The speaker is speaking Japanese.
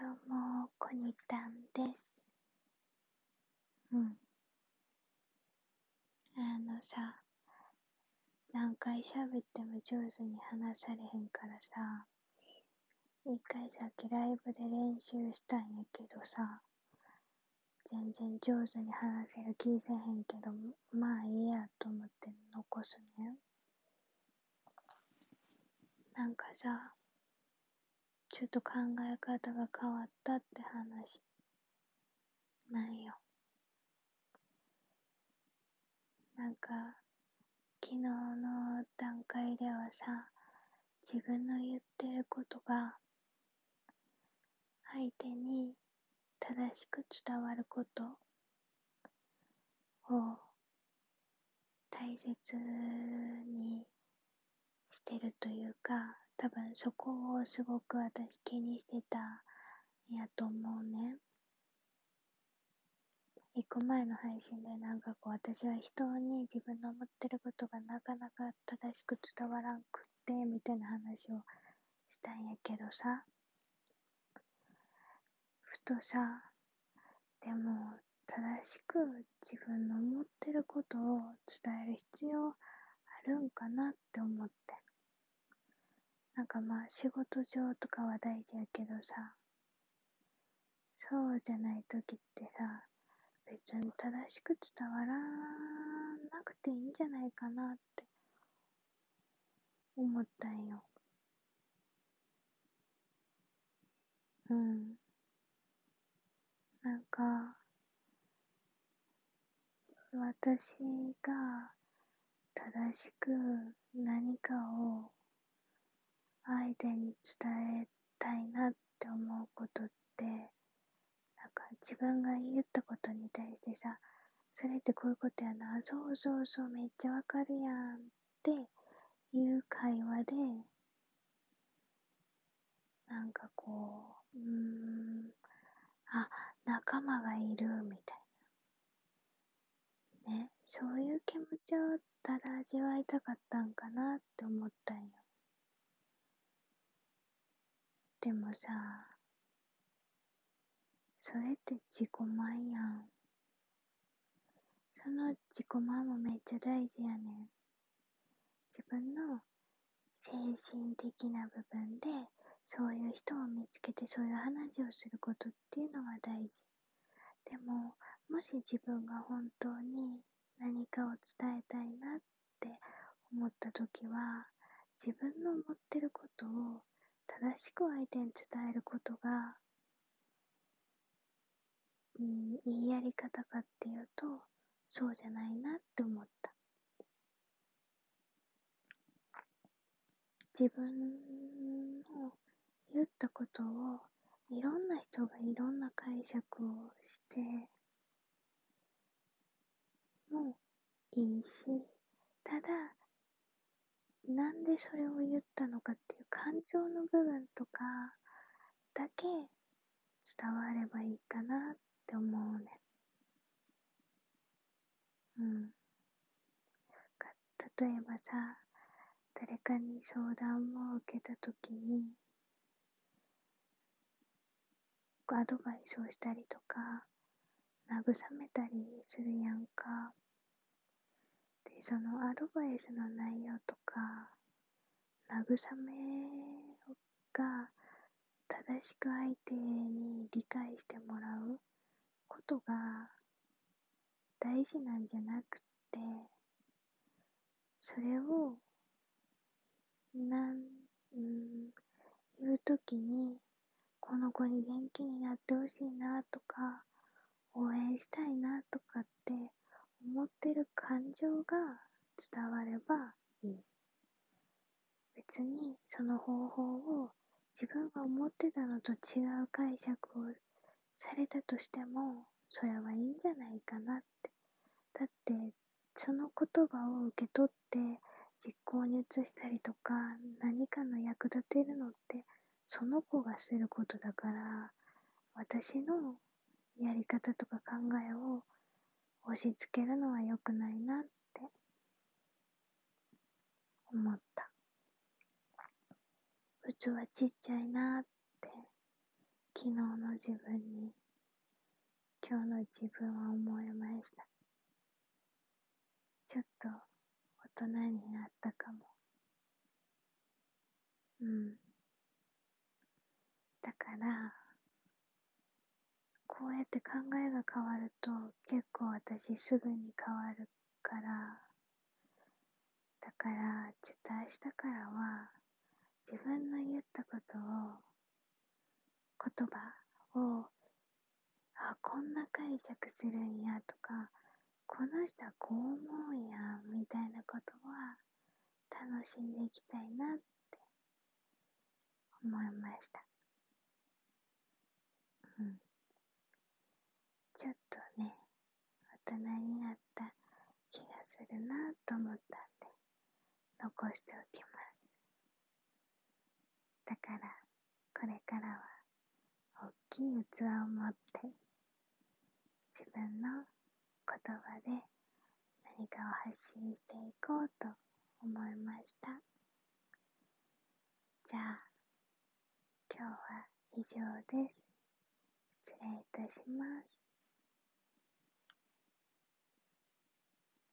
どうも、こにたんです。うん。あのさ、何回喋っても上手に話されへんからさ、一回さっきライブで練習したんやけどさ、全然上手に話せる気せへんけど、まあいいやと思って残すね。なんかさ、ちょっと考え方が変わったって話なんよ。なんか、昨日の段階ではさ、自分の言ってることが、相手に正しく伝わることを大切にしてるというか、多分そこをすごく私気にしてたんやと思うね。一個前の配信でなんかこう私は人に自分の思ってることがなかなか正しく伝わらんくってみたいな話をしたんやけどさふとさでも正しく自分の思ってることを伝える必要あるんかなって思ってなんかまあ仕事上とかは大事やけどさ、そうじゃない時ってさ、別に正しく伝わらなくていいんじゃないかなって思ったんよ。うん。なんか、私が正しく何かを相手に伝えたいなって思うことって、なんか自分が言ったことに対してさ、それってこういうことやな、そうそうそう、めっちゃわかるやんっていう会話で、なんかこう、うーん、あ、仲間がいるみたいな。ね、そういう気持ちをただ味わいたかったんかなって思ったんよ。でもさ、それって自己満やん。その自己満もめっちゃ大事やねん。自分の精神的な部分で、そういう人を見つけてそういう話をすることっていうのが大事。でも、もし自分が本当に何かを伝えたいなって思った時は、自分の思ってることを正しく相手に伝えることが、うん、いいやり方かっていうと、そうじゃないなって思った。自分の言ったことをいろんな人がいろんな解釈をしてもいいし、ただなんでそれを言ったのかっていう感情の部分とかだけ伝わればいいかなって思うね。うん。例えばさ、誰かに相談を受けたときに、アドバイスをしたりとか、慰めたりするやんか。で、そのアドバイスの内容とか、慰めが正しく相手に理解してもらうことが大事なんじゃなくて、それを、なん、うん、言うときに、この子に元気になってほしいなとか、応援したいなとかって思ってる感情が伝わればいい。別にその方法を自分が思ってたのと違う解釈をされたとしても、それはいいんじゃないかなって。だって、その言葉を受け取って実行に移したりとか、何かの役立てるのって、その子がすることだから、私のやり方とか考えを押し付けるのは良くないなって思った。器ちっちゃいなって昨日の自分に今日の自分は思いました。ちょっと大人になったかも。うん。だからって考えが変わると結構私すぐに変わるからだからちょっと明日からは自分の言ったことを言葉をあこんな解釈するんやとかこの人はこう思うんやみたいなことは楽しんでいきたいなって思いました。うん。ちょっとね大人になった気がするなと思ったんで残しておきます。だからこれからは大きい器を持って自分の言葉で何かを発信していこうと思いました。じゃあ今日は以上です。失礼いたします。